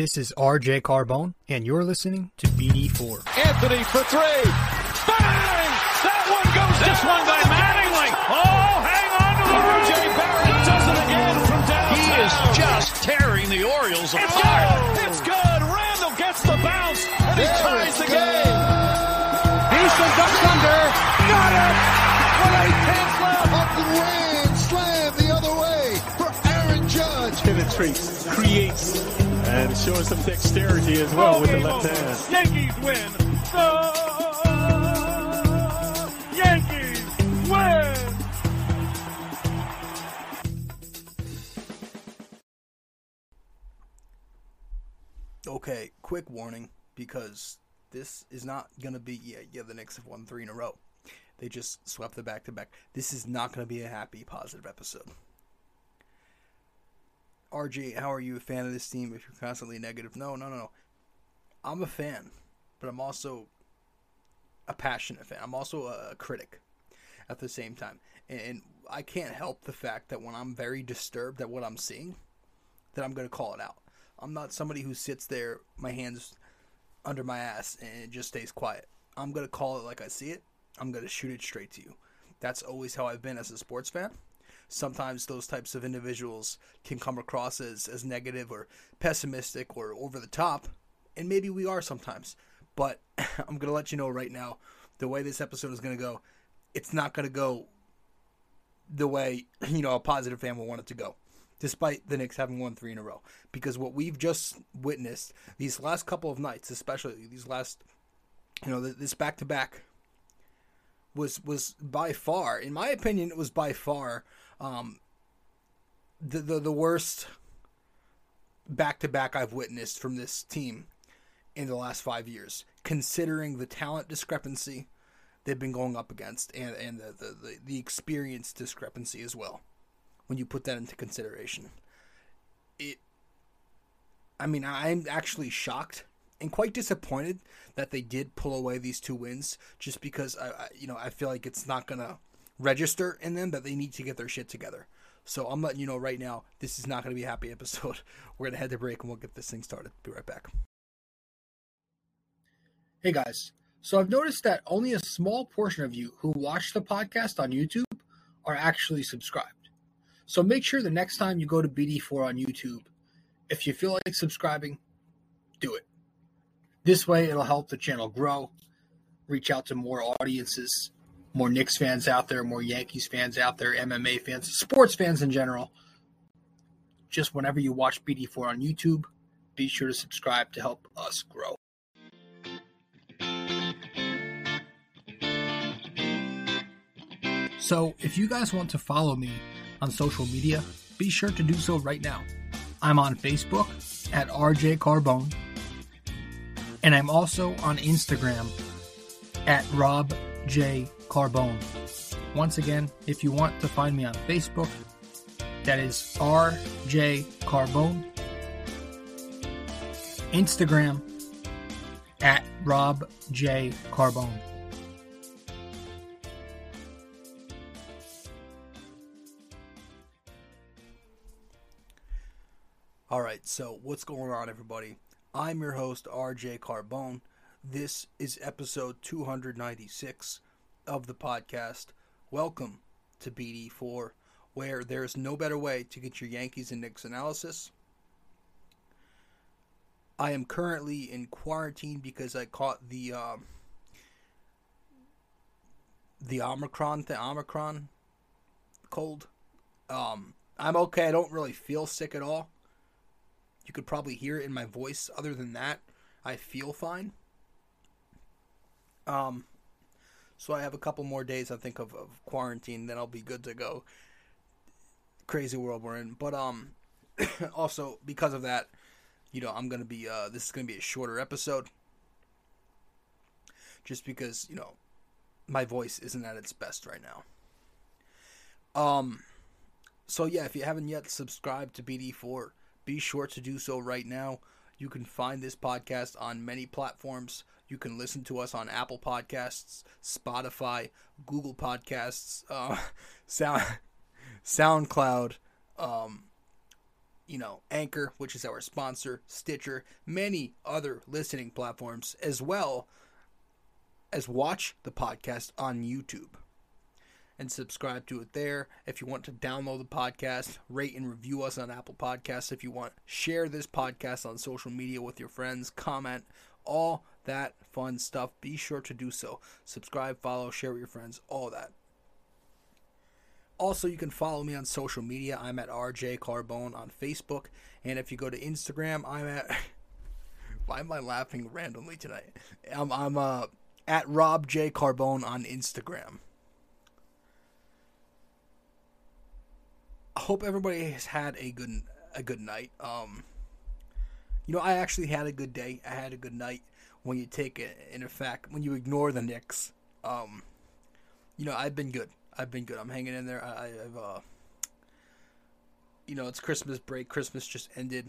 This is RJ Carbone, and you're listening to BD4. Anthony for three. Bang! That one goes This one by Mattingly. Oh, hang on to it. RJ Barrett does it again from downtown. He is just tearing the Orioles It's apart. good. It's good. Randle gets the bounce and he ties the game. Houston ducks under. Got it! With eight tenths left. Up and ran, slam the other way for Aaron Judge. penetrates, creates, and showing some dexterity as well with the left hand. Yankees win. The Yankees win. Okay, quick warning because this is not going to be yeah, yeah, the Knicks have won 3 in a row. They just swept the back to back. This is not going to be a happy positive episode. RJ, how are you a fan of this team if you're constantly negative? No, no, no, no. I'm a fan, but I'm also a passionate fan. I'm also a critic at the same time. And I can't help the fact that when I'm very disturbed at what I'm seeing, that I'm going to call it out. I'm not somebody who sits there, my hands under my ass, and just stays quiet. I'm going to call it like I see it. I'm going to shoot it straight to you. That's always how I've been as a sports fan. Sometimes those types of individuals can come across as, as negative or pessimistic or over the top, and maybe we are sometimes. But I'm going to let you know right now the way this episode is going to go, it's not going to go the way, you know, a positive fan will want it to go despite the Knicks having won three in a row. Because what we've just witnessed these last couple of nights, especially these last, you know, this back to back, was was by far, in my opinion, it was by far um, the, the the worst back to back I've witnessed from this team in the last five years, considering the talent discrepancy they've been going up against and and the the, the, the experience discrepancy as well when you put that into consideration. It I mean, I'm actually shocked and quite disappointed that they did pull away these two wins just because I, I you know, I feel like it's not going to register in them that they need to get their shit together. So I'm letting you know right now, this is not going to be a happy episode. We're going to head to break and we'll get this thing started. Be right back. Hey guys, so I've noticed that only a small portion of you who watch the podcast on YouTube are actually subscribed. So make sure the next time you go to BD4 on YouTube, if you feel like subscribing, do it. This way, it'll help the channel grow, reach out to more audiences, more Knicks fans out there, more Yankees fans out there, MMA fans, sports fans in general. Just whenever you watch BD4 on YouTube, be sure to subscribe to help us grow. So, if you guys want to follow me on social media, be sure to do so right now. I'm on Facebook at RJ Carbone, and I'm also on Instagram at Rob J Carbone. Once again, if you want to find me on Facebook, that is RJ Carbone. Instagram at Rob J Carbone. All right, so what's going on, everybody? I'm your host, RJ Carbone. This is episode 296 of the podcast. Welcome to BD4, where there's no better way to get your Yankees and Knicks analysis. I am currently in quarantine because I caught the um, the Omicron, the Omicron cold. Um, I'm okay. I don't really feel sick at all. You could probably hear it in my voice. Other than that, I feel fine. Um, so I have a couple more days, I think, of, of quarantine. Then I'll be good to go. Crazy world we're in, but um, also because of that, you know, I'm gonna be uh, this is gonna be a shorter episode. Just because you know, my voice isn't at its best right now. Um, so yeah, if you haven't yet subscribed to BD4 be sure to do so right now. You can find this podcast on many platforms. You can listen to us on Apple Podcasts, Spotify, Google Podcasts, uh, Sound, SoundCloud, um, you know, Anchor, which is our sponsor, Stitcher, many other listening platforms, as well as watch the podcast on YouTube and subscribe to it there. If you want to download the podcast, rate and review us on Apple Podcasts. If you want, share this podcast on social media with your friends, comment, all that fun stuff. Be sure to do so. Subscribe, follow, share with your friends, all that. Also, you can follow me on social media. I'm at RJ Carbone on Facebook. And if you go to Instagram, I'm at. Why am I laughing randomly tonight? I'm, I'm uh, at Rob J Carbone on Instagram. I hope everybody has had a good a good night. Um, you know, I actually had a good day. I had a good night when you take it in effect when you ignore the Knicks. Um, you know, I've been good. I've been good. I'm hanging in there. I, I've uh, you know, it's Christmas break. Christmas just ended.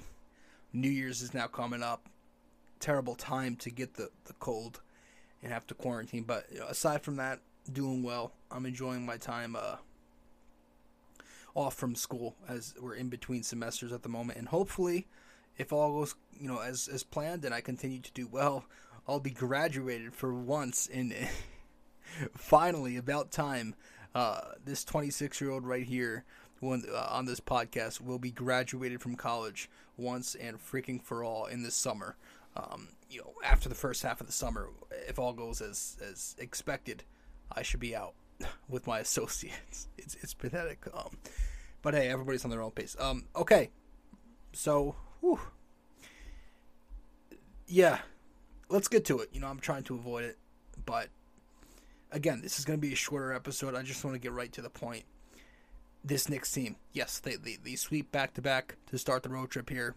New Year's is now coming up. Terrible time to get the the cold and have to quarantine. But you know, aside from that, doing well. I'm enjoying my time. Uh, off from school as we're in between semesters at the moment, and hopefully, if all goes you know as as planned, and I continue to do well, I'll be graduated for once. In finally, about time. Uh, this 26 year old right here, when uh, on this podcast, will be graduated from college once and freaking for all in this summer. Um, you know, after the first half of the summer, if all goes as as expected, I should be out with my associates. It's it's pathetic. Um, but hey, everybody's on their own pace. Um, okay, so whew. yeah, let's get to it. You know, I'm trying to avoid it, but again, this is going to be a shorter episode. I just want to get right to the point. This Knicks team, yes, they they, they sweep back to back to start the road trip here.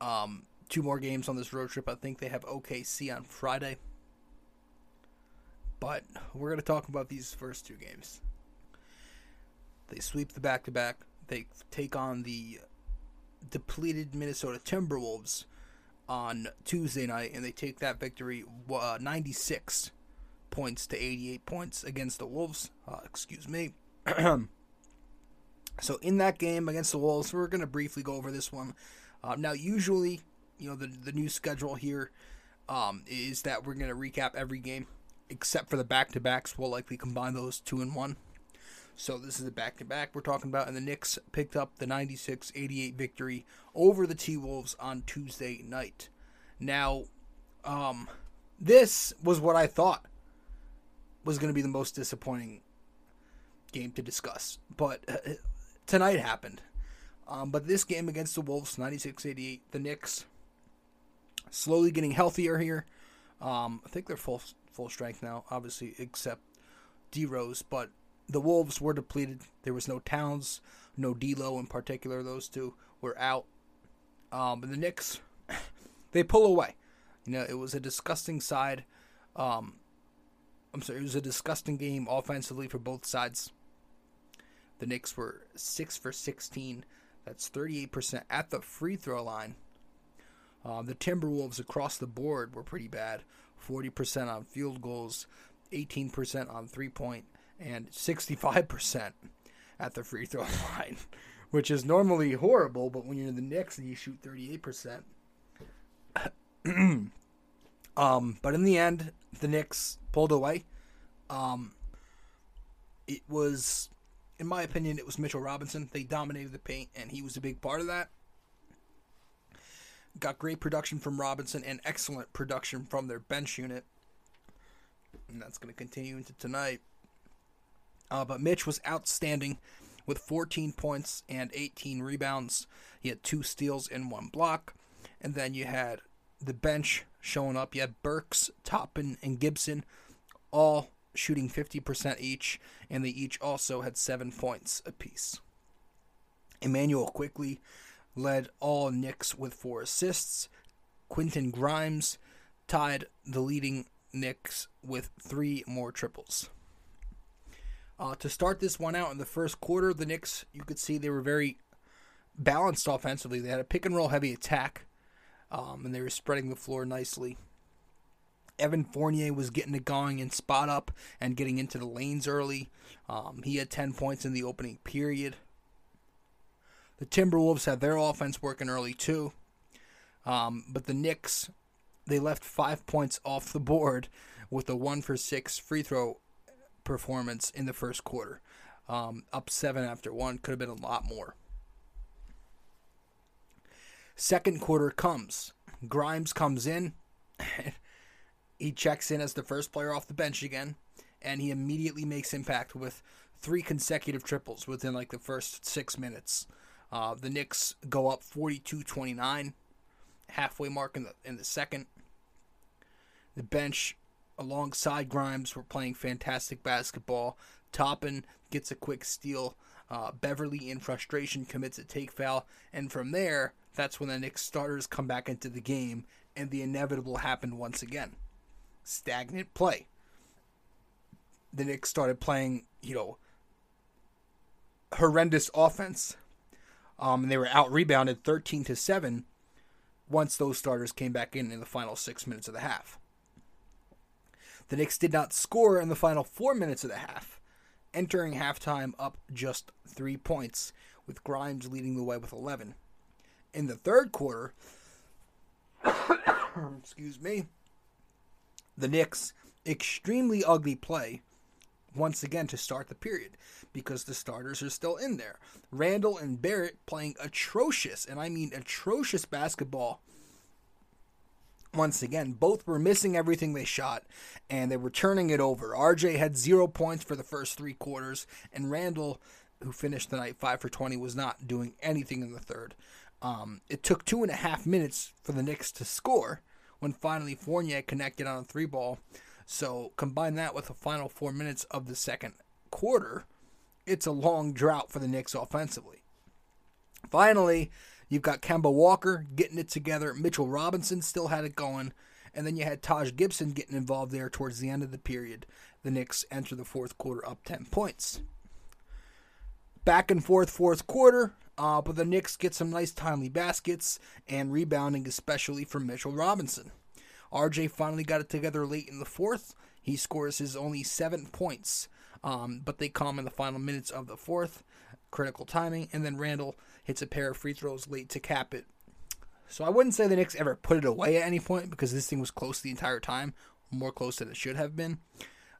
Um, two more games on this road trip. I think they have OKC on Friday. But we're going to talk about these first two games. They sweep the back to back. They take on the depleted Minnesota Timberwolves on Tuesday night, and they take that victory uh, 96 points to 88 points against the Wolves. Uh, excuse me. so, in that game against the Wolves, we're going to briefly go over this one. Uh, now, usually, you know, the, the new schedule here um, is that we're going to recap every game except for the back to backs. We'll likely combine those two in one. So this is a back to back we're talking about, and the Knicks picked up the 96 88 victory over the T Wolves on Tuesday night. Now, um, this was what I thought was going to be the most disappointing game to discuss, but uh, tonight happened. Um, but this game against the Wolves, 96 88, the Knicks slowly getting healthier here. Um, I think they're full full strength now, obviously, except D Rose. But the Wolves were depleted. There was no Towns, no D'Lo in particular. Those two were out. Um, and the Knicks, they pull away. You know, it was a disgusting side. Um, I'm sorry, it was a disgusting game offensively for both sides. The Knicks were six for 16. That's 38% at the free throw line. Um, the Timberwolves across the board were pretty bad. 40% on field goals, 18% on three point, and 65% at the free throw line, which is normally horrible, but when you're in the Knicks and you shoot 38%. um, but in the end, the Knicks pulled away. Um, it was, in my opinion, it was Mitchell Robinson. They dominated the paint, and he was a big part of that. Got great production from Robinson and excellent production from their bench unit. And that's going to continue into tonight. Uh, but Mitch was outstanding with 14 points and 18 rebounds. He had two steals and one block. And then you had the bench showing up. You had Burks, Toppin, and Gibson all shooting 50% each, and they each also had seven points apiece. Immanuel Quickley led all Knicks with four assists. Quentin Grimes tied the leading Knicks with three more triples. Uh, to start this one out in the first quarter, the Knicks, you could see they were very balanced offensively. They had a pick and roll heavy attack, um, and they were spreading the floor nicely. Evan Fournier was getting it going in spot up and getting into the lanes early. Um, he had 10 points in the opening period. The Timberwolves had their offense working early too. Um, but the Knicks, they left five points off the board with a one for six free throw performance in the first quarter. Um, up seven after one could have been a lot more. Second quarter comes. Grimes comes in. he checks in as the first player off the bench again, and he immediately makes impact with three consecutive triples within like the first six minutes. Uh, the Knicks go up 42-29, halfway mark in the in the second. The bench alongside Grimes were playing fantastic basketball. Toppin gets a quick steal. Uh, Beverley, in frustration, commits a take foul, and from there, that's when the Knicks starters come back into the game, and the inevitable happened once again. Stagnant play. The Knicks started playing, you know, horrendous offense. Um, and they were out rebounded 13 to 7 once those starters came back in in the final six minutes of the half. The Knicks did not score in the final four minutes of the half, entering halftime up just three points, with Grimes leading the way with 11. In the third quarter, excuse me, the Knicks' extremely ugly play once again to start the period because the starters are still in there. Randle and Barrett playing atrocious, and I mean atrocious basketball. Once again, both were missing everything they shot, and they were turning it over. RJ had zero points for the first three quarters, and Randle, who finished the night five for 20, was not doing anything in the third. Um, it took two and a half minutes for the Knicks to score when finally Fournier connected on a three ball. So combine that with the final four minutes of the second quarter, it's a long drought for the Knicks offensively. Finally, you've got Kemba Walker getting it together. Mitchell Robinson still had it going. And then you had Taj Gibson getting involved there towards the end of the period. The Knicks enter the fourth quarter up 10 points. Back and forth fourth quarter, uh, but the Knicks get some nice timely baskets and rebounding, especially from Mitchell Robinson. RJ finally got it together late in the fourth. He scores his only seven points, um, but they come in the final minutes of the fourth. Critical timing, and then Randle hits a pair of free throws late to cap it. So I wouldn't say the Knicks ever put it away at any point because this thing was close the entire time, more close than it should have been.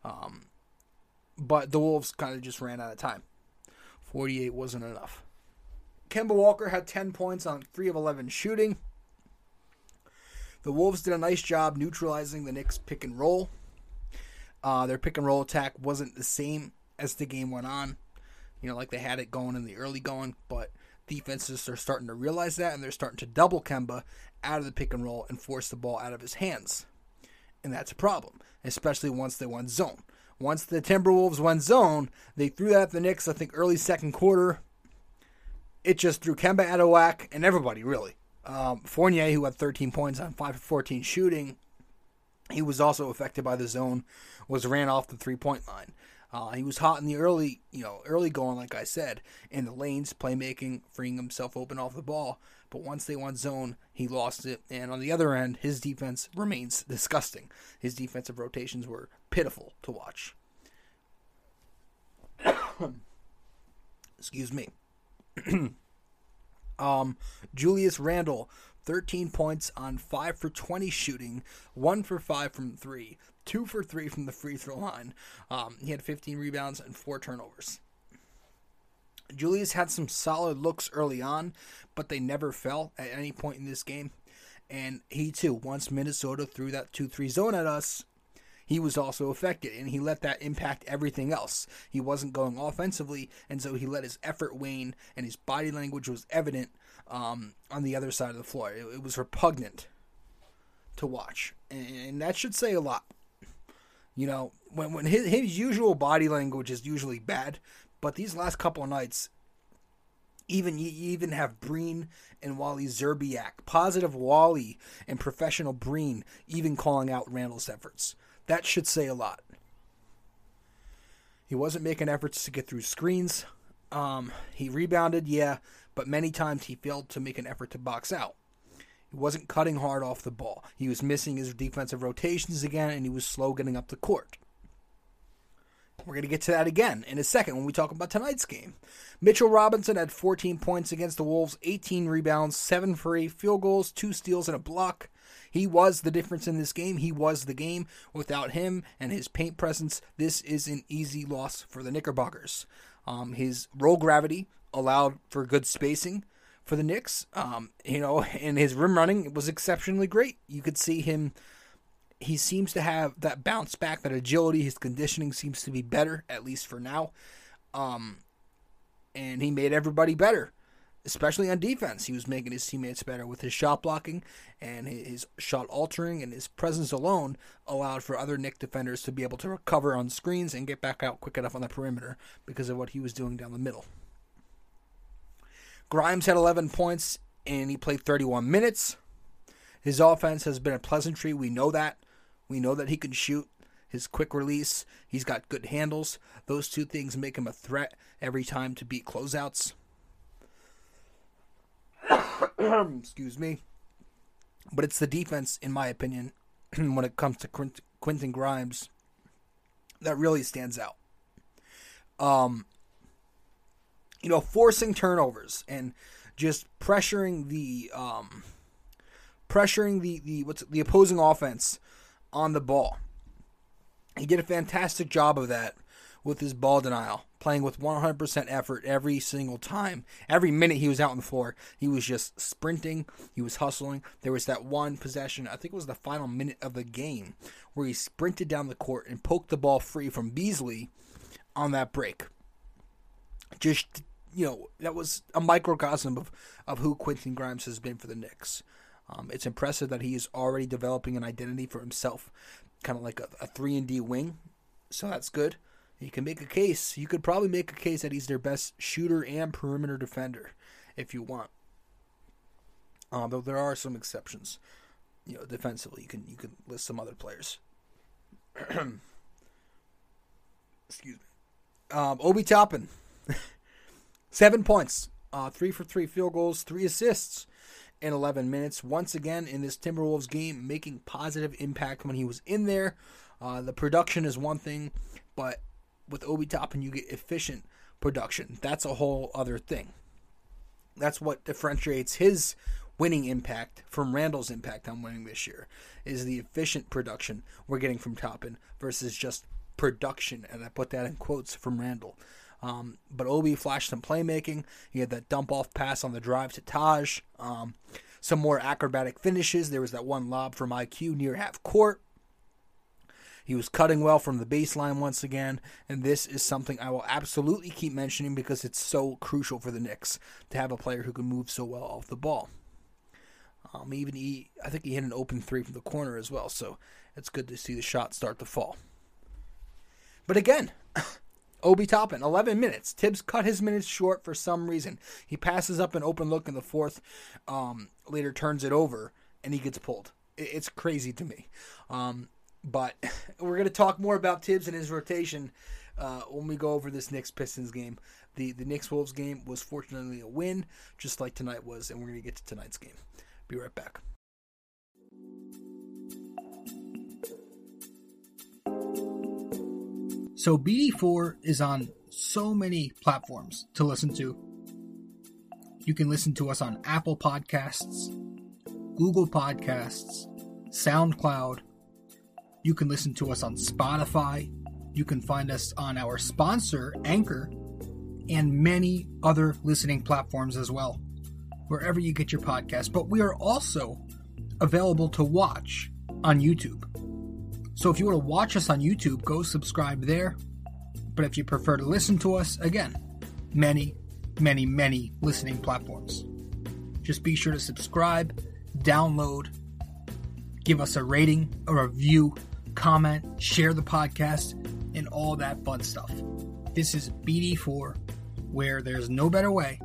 Um, but the Wolves kind of just ran out of time. 48 wasn't enough. Kemba Walker had 10 points on 3 of 11 shooting. The Wolves did a nice job neutralizing the Knicks pick and roll. Uh, their pick and roll attack wasn't the same as the game went on. You know, like they had it going in the early going, but defenses are starting to realize that and they're starting to double Kemba out of the pick and roll and force the ball out of his hands. And that's a problem, especially once they went zone. Once the Timberwolves went zone, they threw that at the Knicks, I think, early second quarter. It just threw Kemba out of whack and everybody, really. Um, Fournier, who had 13 points on 5 for 14 shooting, he was also affected by the zone, was ran off the three point line. Uh, he was hot in the early, you know, early going, like I said, in the lanes, playmaking, freeing himself open off the ball. But once they went zone, he lost it. And on the other end, his defense remains disgusting. His defensive rotations were pitiful to watch. Excuse me. um, Julius Randle 13 points on 5 for 20 shooting, 1 for 5 from 3, 2 for 3 from the free throw line. Um, he had 15 rebounds and 4 turnovers. Julius had some solid looks early on, but they never fell at any point in this game. And he too, once Minnesota threw that 2 3 zone at us, he was also affected and he let that impact everything else. He wasn't going offensively, and so he let his effort wane, and his body language was evident um, on the other side of the floor. It, it was repugnant to watch, and, that should say a lot. You know, when when his, his usual body language is usually bad, but these last couple of nights, even you even have Breen and Wally Szczerbiak, positive Wally and professional Breen, even calling out Randle's efforts. That should say a lot. He wasn't making efforts to get through screens. Um, he rebounded, yeah, but many times he failed to make an effort to box out. He wasn't cutting hard off the ball. He was missing his defensive rotations again, and he was slow getting up the court. We're going to get to that again in a second when we talk about tonight's game. Mitchell Robinson had 14 points against the Wolves, 18 rebounds, 7 free field goals, 2 steals, and a block. He was the difference in this game. He was the game. Without him and his paint presence, this is an easy loss for the Knickerbockers. Um, his roll gravity allowed for good spacing for the Knicks. Um, you know, and his rim running was exceptionally great. You could see him. He seems to have that bounce back, that agility. His conditioning seems to be better, at least for now. Um, and he made everybody better, especially on defense. He was making his teammates better with his shot blocking and his shot altering, and his presence alone allowed for other Knick defenders to be able to recover on screens and get back out quick enough on the perimeter because of what he was doing down the middle. Grimes had 11 points and he played 31 minutes. His offense has been a pleasantry. We know that. We know that he can shoot. His quick release, he's got good handles. Those two things make him a threat every time to beat closeouts. Excuse me. But it's the defense, in my opinion, when it comes to Quentin Grimes, that really stands out. Um, you know, forcing turnovers and just pressuring the um, pressuring the the what's the opposing offense on the ball. He did a fantastic job of that with his ball denial, playing with 100% effort every single time. Every minute he was out on the floor, he was just sprinting, he was hustling. There was that one possession, I think it was the final minute of the game, where he sprinted down the court and poked the ball free from Beasley on that break. Just, you know, that was a microcosm of, of who Quentin Grimes has been for the Knicks. Um, it's impressive that he is already developing an identity for himself, kind of like a, a 3 and D wing. So that's good. You can make a case. You could probably make a case that he's their best shooter and perimeter defender if you want. Um, though there are some exceptions. You know, defensively, you can you can list some other players. Excuse me. Um, Obi Toppin, seven points, uh, three for three field goals, three assists in 11 minutes. Once again in this Timberwolves game, making positive impact when he was in there. Uh, the production is one thing, but with Obi Toppin, you get efficient production. That's a whole other thing. That's what differentiates his winning impact from Randle's impact on winning this year is the efficient production we're getting from Toppin versus just production, and I put that in quotes from Randle. Um, but Obi flashed some playmaking. He had that dump off pass on the drive to Taj. Um, some more acrobatic finishes. There was that one lob from IQ near half court. He was cutting well from the baseline once again, and this is something I will absolutely keep mentioning because it's so crucial for the Knicks to have a player who can move so well off the ball. Um, even he, I think he hit an open three from the corner as well, so it's good to see the shot start to fall. But again, Obi Toppin, 11 minutes. Thibs cut his minutes short for some reason. He passes up an open look in the fourth, um, later turns it over, and he gets pulled. It's crazy to me. Um, but we're going to talk more about Thibs and his rotation uh, when we go over this Knicks Pistons game. The the Knicks Wolves game was fortunately a win, just like tonight was, and we're going to get to tonight's game. Be right back. So BD4 is on so many platforms to listen to. You can listen to us on Apple Podcasts, Google Podcasts, SoundCloud, you can listen to us on Spotify. You can find us on our sponsor, Anchor, and many other listening platforms as well, wherever you get your podcast. But we are also available to watch on YouTube. So if you want to watch us on YouTube, go subscribe there. But if you prefer to listen to us, again, many, many, many listening platforms. Just be sure to subscribe, download, give us a rating, a review, comment, share the podcast, and all that fun stuff. This is BD4, where there's no better way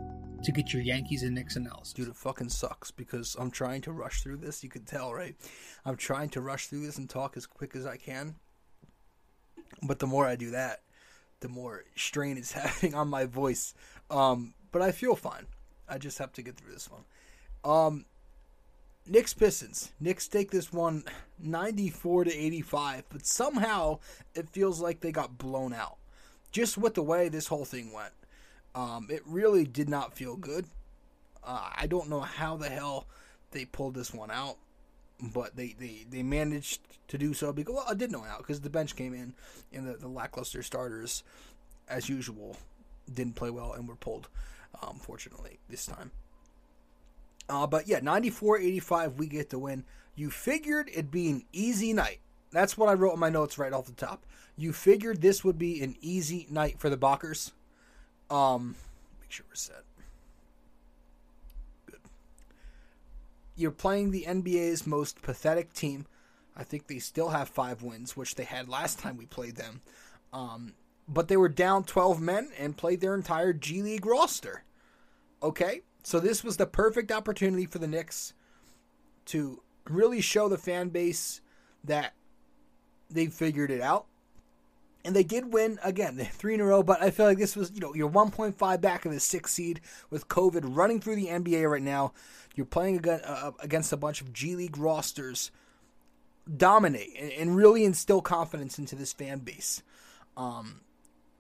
to get your Yankees and Knicks analysis. Dude, it fucking sucks because I'm trying to rush through this. You can tell, right? I'm trying to rush through this and talk as quick as I can. But the more I do that, the more strain it's having on my voice. Um, but I feel fine. I just have to get through this one. Um, Knicks Pistons. Knicks take this one 94 to 85, but somehow it feels like they got blown out. just with the way this whole thing went, um, it really did not feel good. Uh, I don't know how the hell they pulled this one out, but they, they, they managed to do so because well, I did know how because the bench came in and the, the lackluster starters, as usual, didn't play well and were pulled. Um, fortunately, this time. Uh, but yeah, 94-85, we get the win. You figured it'd be an easy night. That's what I wrote in my notes right off the top. You figured this would be an easy night for the Bockers. Um, make sure we're set. Good. You're playing the NBA's most pathetic team. I think they still have five wins, which they had last time we played them. Um, but they were down 12 men and played their entire G League roster. Okay? So this was the perfect opportunity for the Knicks to really show the fan base that they figured it out. And they did win again, three in a row. But I feel like this was, you know, you're 1.5 back of the sixth seed with COVID running through the NBA right now. You're playing uh, against a bunch of G League rosters. Dominate and really instill confidence into this fan base. Um,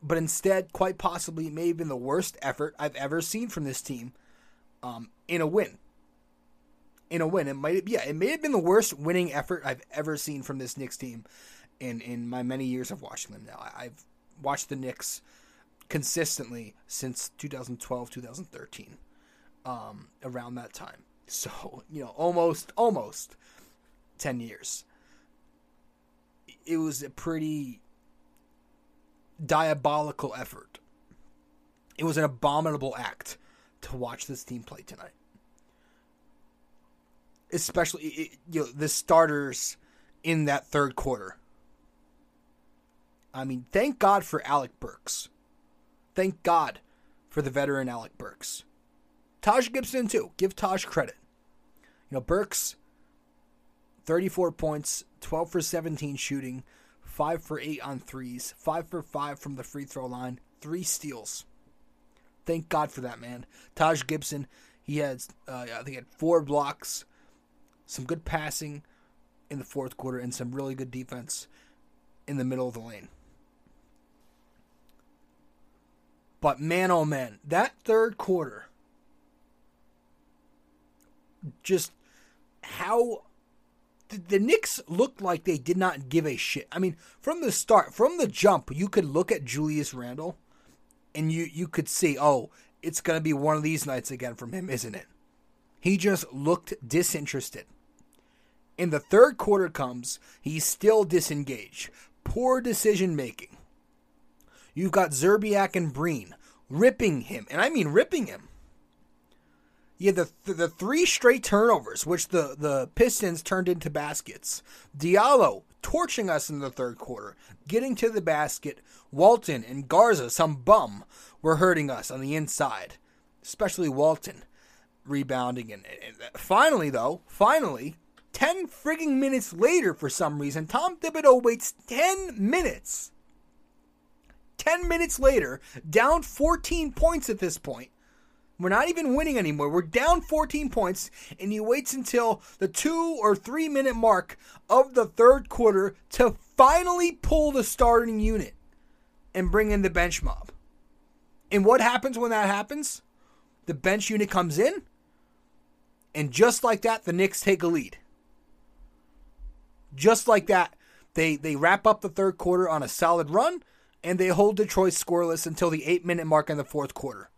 but instead, quite possibly, may have been the worst effort I've ever seen from this team um, in a win. In a win, it might yeah, it may have been the worst winning effort I've ever seen from this Knicks team in in my many years of watching them. Now I've watched the Knicks consistently since 2012 2013 um, around that time so you know almost almost 10 years it was a pretty diabolical effort it was an abominable act to watch this team play tonight. Especially you know the starters in that third quarter. I mean, thank God for Alec Burks. Thank God for the veteran Alec Burks. Taj Gibson too. Give Taj credit. You know, Burks 34 points, 12 for 17 shooting, 5 for 8 on threes, 5 for 5 from the free throw line, 3 steals. Thank God for that, man. Taj Gibson, he had, uh, I think, he had four blocks, some good passing in the fourth quarter, and some really good defense in the middle of the lane. But man, oh man, that third quarter, just how the, the Knicks looked like they did not give a shit. I mean, from the start, from the jump, you could look at Julius Randle and you you could see, oh, it's gonna be one of these nights again from him, isn't it? He just looked disinterested. In the third quarter comes, he's still disengaged. Poor decision making. You've got Szczerbiak and Breen ripping him, and I mean ripping him. Yeah, the the three straight turnovers, which the the Pistons turned into baskets. Diallo torching us in the third quarter, getting to the basket. Walton and Garza, some bum, were hurting us on the inside, especially Walton, rebounding. And, and finally, though, finally, 10 frigging minutes later, for some reason, Tom Thibodeau waits 10 minutes. 10 minutes later, down 14 points at this point, we're not even winning anymore. We're down 14 points, and he waits until the two or three minute mark of the third quarter to finally pull the starting unit and bring in the bench mob. And what happens when that happens? The bench unit comes in, and just like that, the Knicks take a lead. Just like that, they, they wrap up the third quarter on a solid run, and they hold Detroit scoreless until the eight minute mark in the fourth quarter.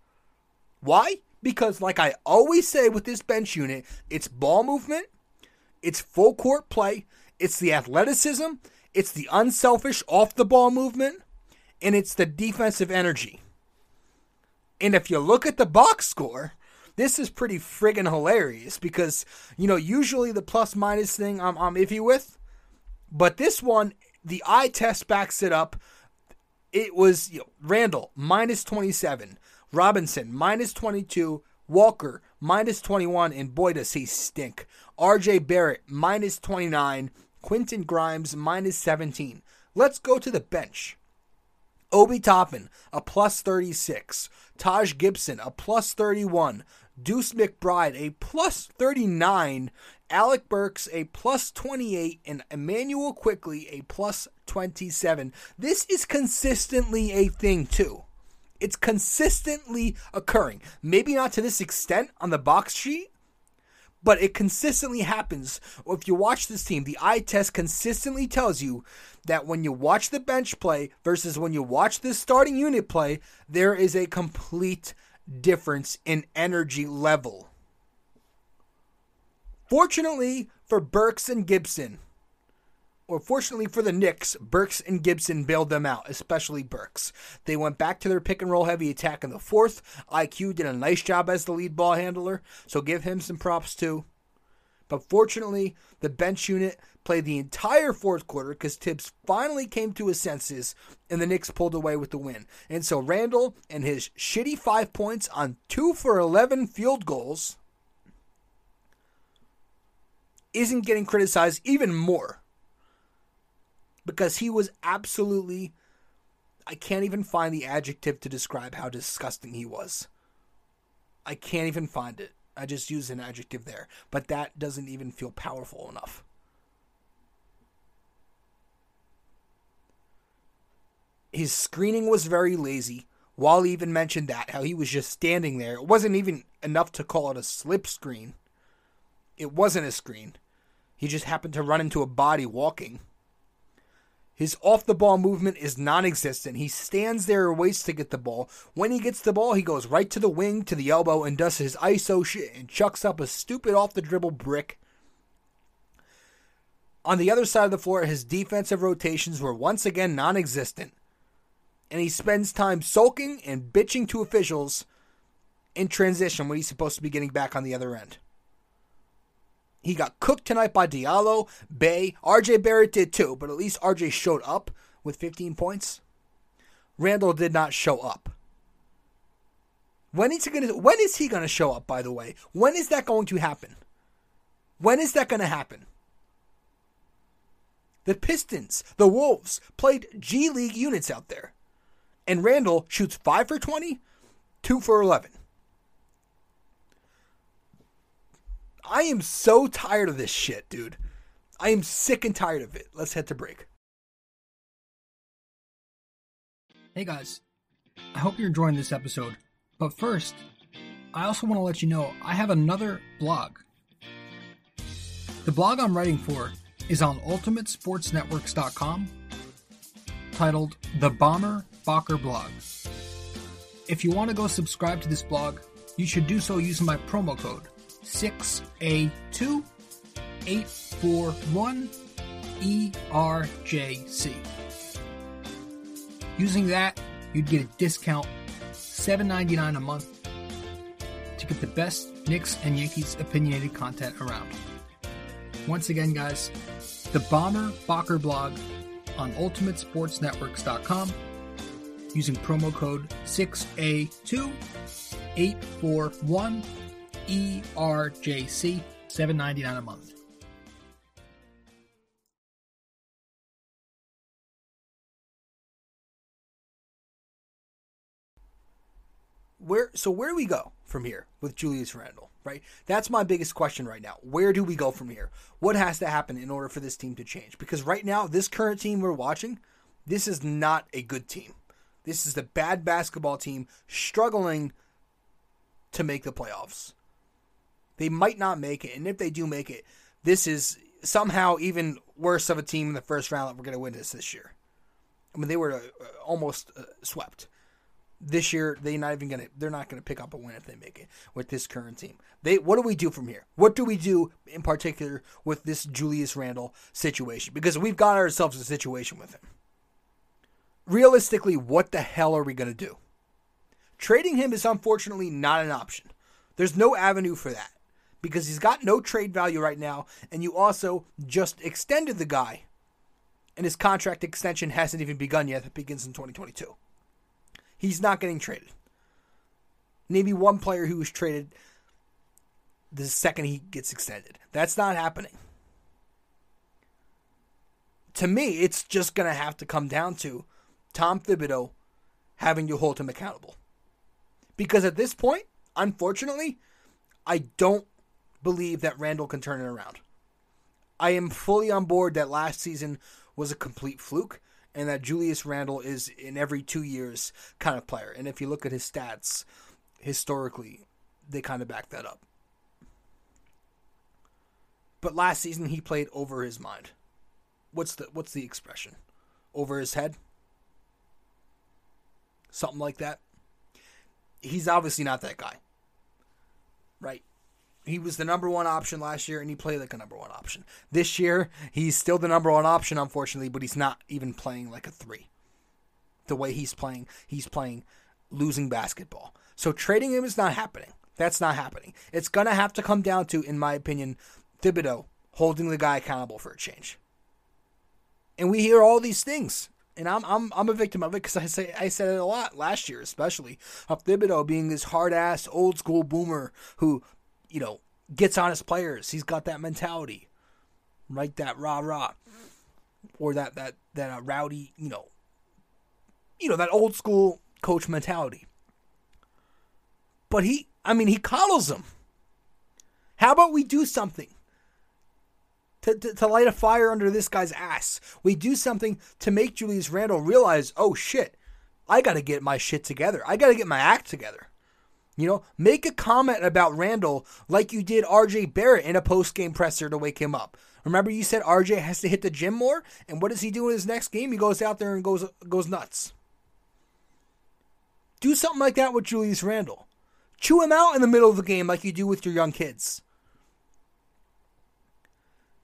Why? Because, like I always say with this bench unit, it's ball movement, it's full court play, it's the athleticism, it's the unselfish off the ball movement, and it's the defensive energy. And if you look at the box score, this is pretty friggin' hilarious because, you know, usually the plus minus thing I'm, I'm iffy with, but this one, the eye test backs it up. It was you know, Randle minus 27, Robinson, minus 22. Walker, minus 21. And boy, does he stink. RJ Barrett, minus 29. Quentin Grimes, minus 17. Let's go to the bench. Obi Toppin, a plus 36. Taj Gibson, a plus 31. Deuce McBride, a plus 39. Alec Burks a plus 28 and Immanuel Quickley a plus 27. This is consistently a thing too. It's consistently occurring. Maybe not to this extent on the box sheet, but it consistently happens. If you watch this team, the eye test consistently tells you that when you watch the bench play versus when you watch the starting unit play, there is a complete difference in energy level. Fortunately for Burks and Gibson, or fortunately for the Knicks, Burks and Gibson bailed them out, especially Burks. They went back to their pick and roll heavy attack in the fourth. IQ did a nice job as the lead ball handler, so give him some props too. But fortunately, the bench unit played the entire fourth quarter because Thibs finally came to his senses and the Knicks pulled away with the win. And so Randle and his shitty five points on two for 11 field goals isn't getting criticized even more because he was absolutely. I can't even find the adjective to describe how disgusting he was. I can't even find it. I just use an adjective there, but that doesn't even feel powerful enough. His screening was very lazy. Wally even mentioned that, how he was just standing there. It wasn't even enough to call it a slip screen. It wasn't a screen. He just happened to run into a body walking. His off the ball movement is non existent. He stands there and waits to get the ball. When he gets the ball, he goes right to the wing, to the elbow, and does his ISO shit and chucks up a stupid off the dribble brick. On the other side of the floor, his defensive rotations were once again non existent. And he spends time sulking and bitching to officials in transition when he's supposed to be getting back on the other end. He got cooked tonight by Diallo, Bey, RJ Barrett did too, but at least RJ showed up with 15 points. Randle did not show up. When is he gonna when is he gonna show up, by the way? When is that going to happen? When is that gonna happen? The Pistons, the Wolves, played G League units out there. And Randle shoots 5 for 20, 2 for 11. I am so tired of this shit, dude. I am sick and tired of it. Let's head to break. Hey guys, I hope you're enjoying this episode. But first, I also want to let you know I have another blog. The blog I'm writing for is on ultimatesportsnetworks.com titled The Bomber Bocker Blog. If you want to go subscribe to this blog, you should do so using my promo code 6A2 841 ERJC. Using that, you'd get a discount $7.99 a month to get the best Knicks and Yankees opinionated content around. Once again, guys, the Bomber Bocker blog on UltimateSportsNetworks.com using promo code 6A2 841 ERJC, $7.99 a month. Where so where do we go from here with Julius Randle, right? That's my biggest question right now. Where do we go from here? What has to happen in order for this team to change? Because right now, this current team we're watching, this is not a good team. This is the bad basketball team struggling to make the playoffs. They might not make it, and if they do make it, this is somehow even worse of a team in the first round that we're going to win this this year. I mean, they were uh, almost uh, swept. This year, they not even gonna. They're not gonna pick up a win if they make it with this current team. They. What do we do from here? What do we do in particular with this Julius Randle situation? Because we've got ourselves a situation with him. Realistically, what the hell are we gonna do? Trading him is unfortunately not an option. There's no avenue for that because he's got no trade value right now, and you also just extended the guy, and his contract extension hasn't even begun yet. It begins in 2022. He's not getting traded. Maybe one player who was traded the second he gets extended. That's not happening. To me, it's just going to have to come down to Tom Thibodeau having to hold him accountable. Because at this point, unfortunately, I don't believe that Randle can turn it around. I am fully on board that last season was a complete fluke and that Julius Randle is in every two years kind of player. And if you look at his stats historically, they kind of back that up. But last season he played over his mind. What's the what's the expression? Over his head? Something like that. He's obviously not that guy. Right? He was the number one option last year and he played like a number one option. This year, he's still the number one option, unfortunately, but he's not even playing like a three. The way he's playing, he's playing losing basketball. So trading him is not happening. That's not happening. It's to have to come down to, in my opinion, Thibodeau holding the guy accountable for a change. And we hear all these things. And I'm I'm I'm a victim of it because I say I said it a lot last year, especially of Thibodeau being this hard ass old school boomer who you know, gets on his players. He's got that mentality, right? That rah rah, or that that that uh, rowdy, you know, you know that old school coach mentality. But he, I mean, he coddles them. How about we do something to, to, to light a fire under this guy's ass? We do something to make Julius Randle realize, oh shit, I got to get my shit together. I got to get my act together. You know, make a comment about Randle like you did RJ Barrett in a post game presser to wake him up. Remember, you said RJ has to hit the gym more, and what does he do in his next game? He goes out there and goes goes nuts. Do something like that with Julius Randle. Chew him out in the middle of the game like you do with your young kids.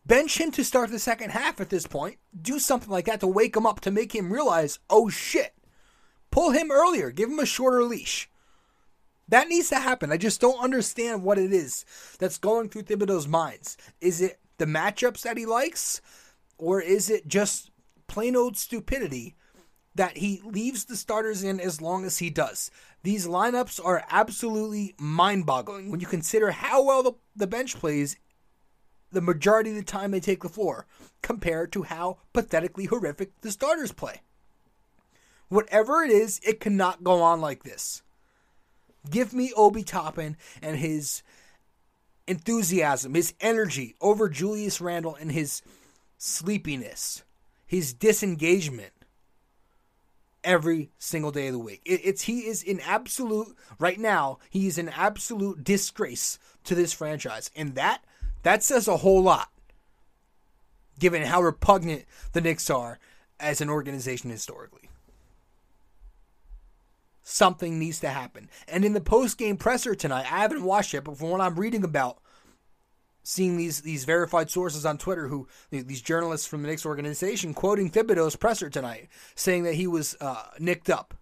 Bench him to start the second half at this point. Do something like that to wake him up to make him realize, oh shit. Pull him earlier. Give him a shorter leash. That needs to happen. I just don't understand what it is that's going through Thibodeau's minds. Is it the matchups that he likes, or is it just plain old stupidity that he leaves the starters in as long as he does? These lineups are absolutely mind boggling when you consider how well the, the bench plays the majority of the time they take the floor compared to how pathetically horrific the starters play. Whatever it is, it cannot go on like this. Give me Obi Toppin and his enthusiasm, his energy over Julius Randle and his sleepiness, his disengagement every single day of the week. It, it's he is in absolute right now. He is an absolute disgrace to this franchise, and that that says a whole lot, given how repugnant the Knicks are as an organization historically something needs to happen. And in the post game presser tonight, I haven't watched it, but from what I'm reading about, seeing these these verified sources on Twitter, who these journalists from the Knicks organization quoting Thibodeau's presser tonight, saying that he was uh, nicked up,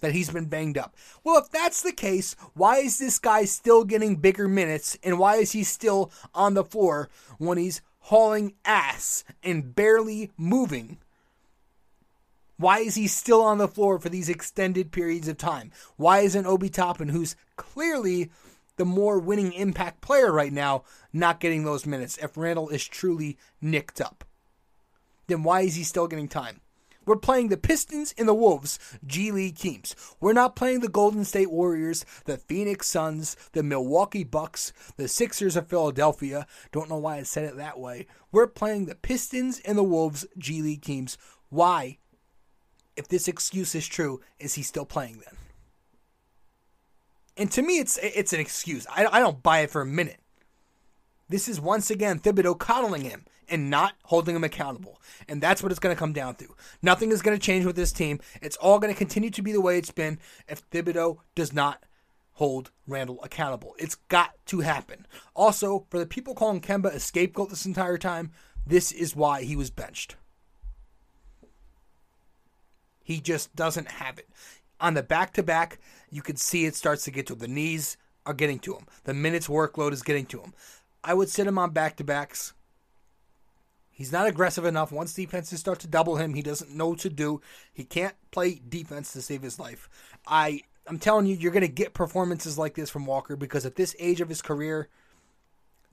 that he's been banged up. Well, if that's the case, why is this guy still getting bigger minutes, and why is he still on the floor when he's hauling ass and barely moving? Why is he still on the floor for these extended periods of time? Why isn't Obi Toppin, who's clearly the more winning impact player right now, not getting those minutes if Randle is truly nicked up? Then why is he still getting time? We're playing the Pistons and the Wolves G League teams. We're not playing the Golden State Warriors, the Phoenix Suns, the Milwaukee Bucks, the Sixers of Philadelphia. Don't know why I said it that way. We're playing the Pistons and the Wolves G League teams. Why if this excuse is true, is he still playing then? And to me, it's it's an excuse. I, I don't buy it for a minute. This is once again Thibodeau coddling him and not holding him accountable. And that's what it's going to come down to. Nothing is going to change with this team. It's all going to continue to be the way it's been if Thibodeau does not hold Randle accountable. It's got to happen. Also, for the people calling Kemba a scapegoat this entire time, this is why he was benched. He just doesn't have it. On the back to back, you can see it starts to get to him. The knees are getting to him. The minutes workload is getting to him. I would sit him on back to backs. He's not aggressive enough. Once defenses start to double him, he doesn't know what to do. He can't play defense to save his life. I I'm telling you, you're gonna get performances like this from Walker because at this age of his career,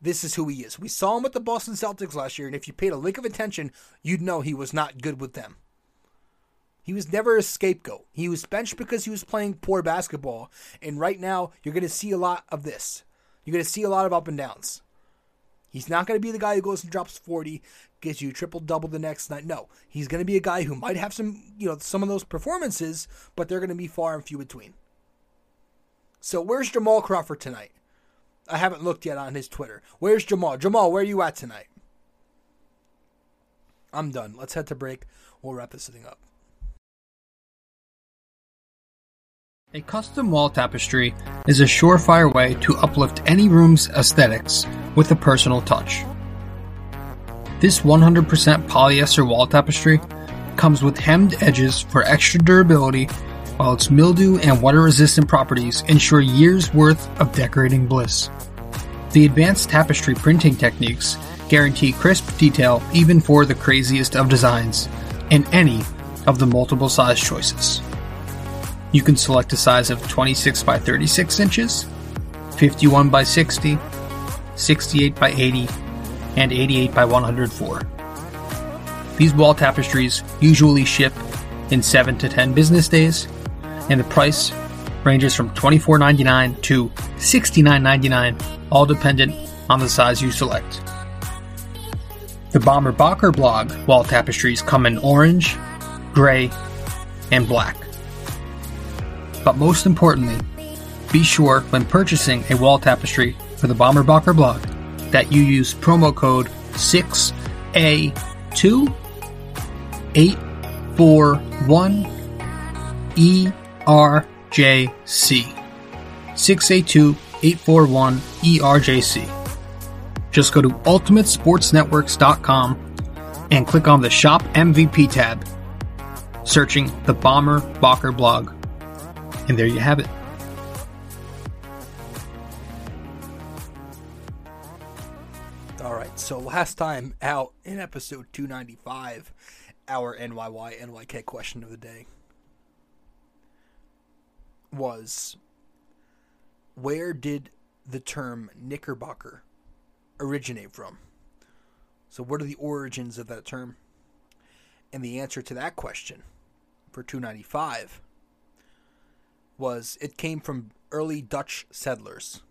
this is who he is. We saw him with the Boston Celtics last year, and if you paid a lick of attention, you'd know he was not good with them. He was never a scapegoat. He was benched because he was playing poor basketball. And right now, you're going to see a lot of this. You're going to see a lot of up and downs. He's not going to be the guy who goes and drops 40, gets you triple double the next night. No, he's going to be a guy who might have some, you know, some of those performances, but they're going to be far and few between. So where's Jamal Crawford tonight? I haven't looked yet on his Twitter. Where's Jamal? Jamal, where are you at tonight? I'm done. Let's head to break. We'll wrap this thing up. A custom wall tapestry is a surefire way to uplift any room's aesthetics with a personal touch. This 100% polyester wall tapestry comes with hemmed edges for extra durability, while its mildew and water resistant properties ensure years worth of decorating bliss. The advanced tapestry printing techniques guarantee crisp detail even for the craziest of designs in any of the multiple size choices. You can select a size of 26 by 36 inches, 51 by 60, 68 by 80, and 88 by 104. These wall tapestries usually ship in 7 to 10 business days, and the price ranges from $24.99 to $69.99, all dependent on the size you select. The Bomber Bocker blog wall tapestries come in orange, gray, and black. But most importantly, be sure when purchasing a wall tapestry for the Bomber Bocker blog that you use promo code 6A2 841 ERJC. 6A2 841 ERJC. Just go to ultimatesportsnetworks.com and click on the Shop MVP tab, searching the Bomber Bocker blog. And there you have it. All right, so last time out in episode 295, our NYY NYK question of the day was where did the term Knickerbocker originate from? So, what are the origins of that term? And the answer to that question for 295 was it came from early Dutch settlers.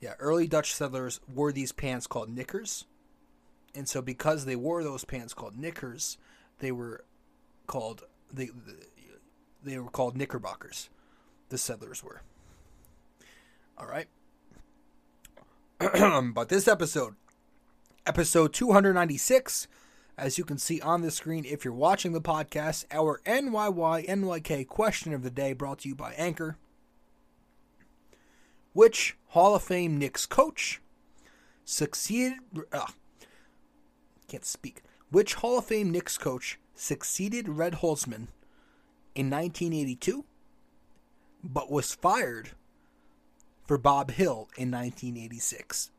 Yeah, early Dutch settlers wore these pants called knickers. And so because they wore those pants called knickers, they were called they they were called knickerbockers. The settlers were. All right. but this episode, episode 296, as you can see on the screen if you're watching the podcast, our NYY NYK question of the day brought to you by Anchor. Which Hall of Fame Knicks coach succeeded? Can't speak. Which Hall of Fame Knicks coach succeeded Red Holzman in 1982, but was fired for Bob Hill in 1986?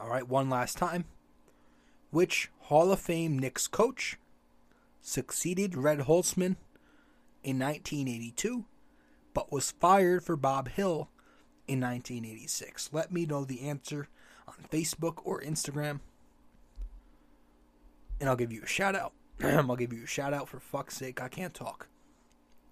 All right, one last time. Which Hall of Fame Knicks coach succeeded Red Holzman in 1982, but was fired for Bob Hill in 1986? Let me know the answer on Facebook or Instagram, and I'll give you a shout out. I'll give you a shout out for fuck's sake. I can't talk.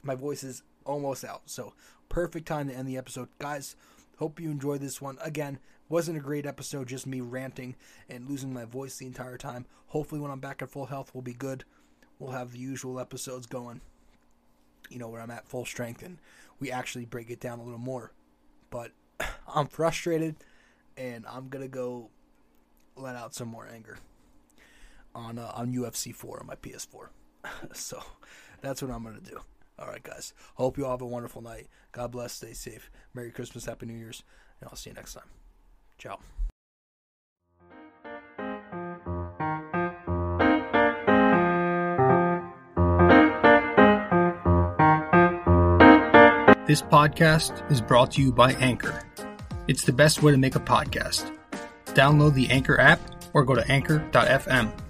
My voice is almost out, so perfect time to end the episode. Guys, hope you enjoyed this one. Again, wasn't a great episode, just me ranting and losing my voice the entire time. Hopefully, when I'm back at full health, we'll be good. We'll have the usual episodes going, you know, where I'm at full strength and we actually break it down a little more. But I'm frustrated and I'm going to go let out some more anger on uh, on UFC 4 on my PS4. so that's what I'm going to do. All right, guys. Hope you all have a wonderful night. God bless. Stay safe. Merry Christmas. Happy New Year's. And I'll see you next time. Ciao. This podcast is brought to you by Anchor. It's the best way to make a podcast. Download the Anchor app or go to anchor.fm.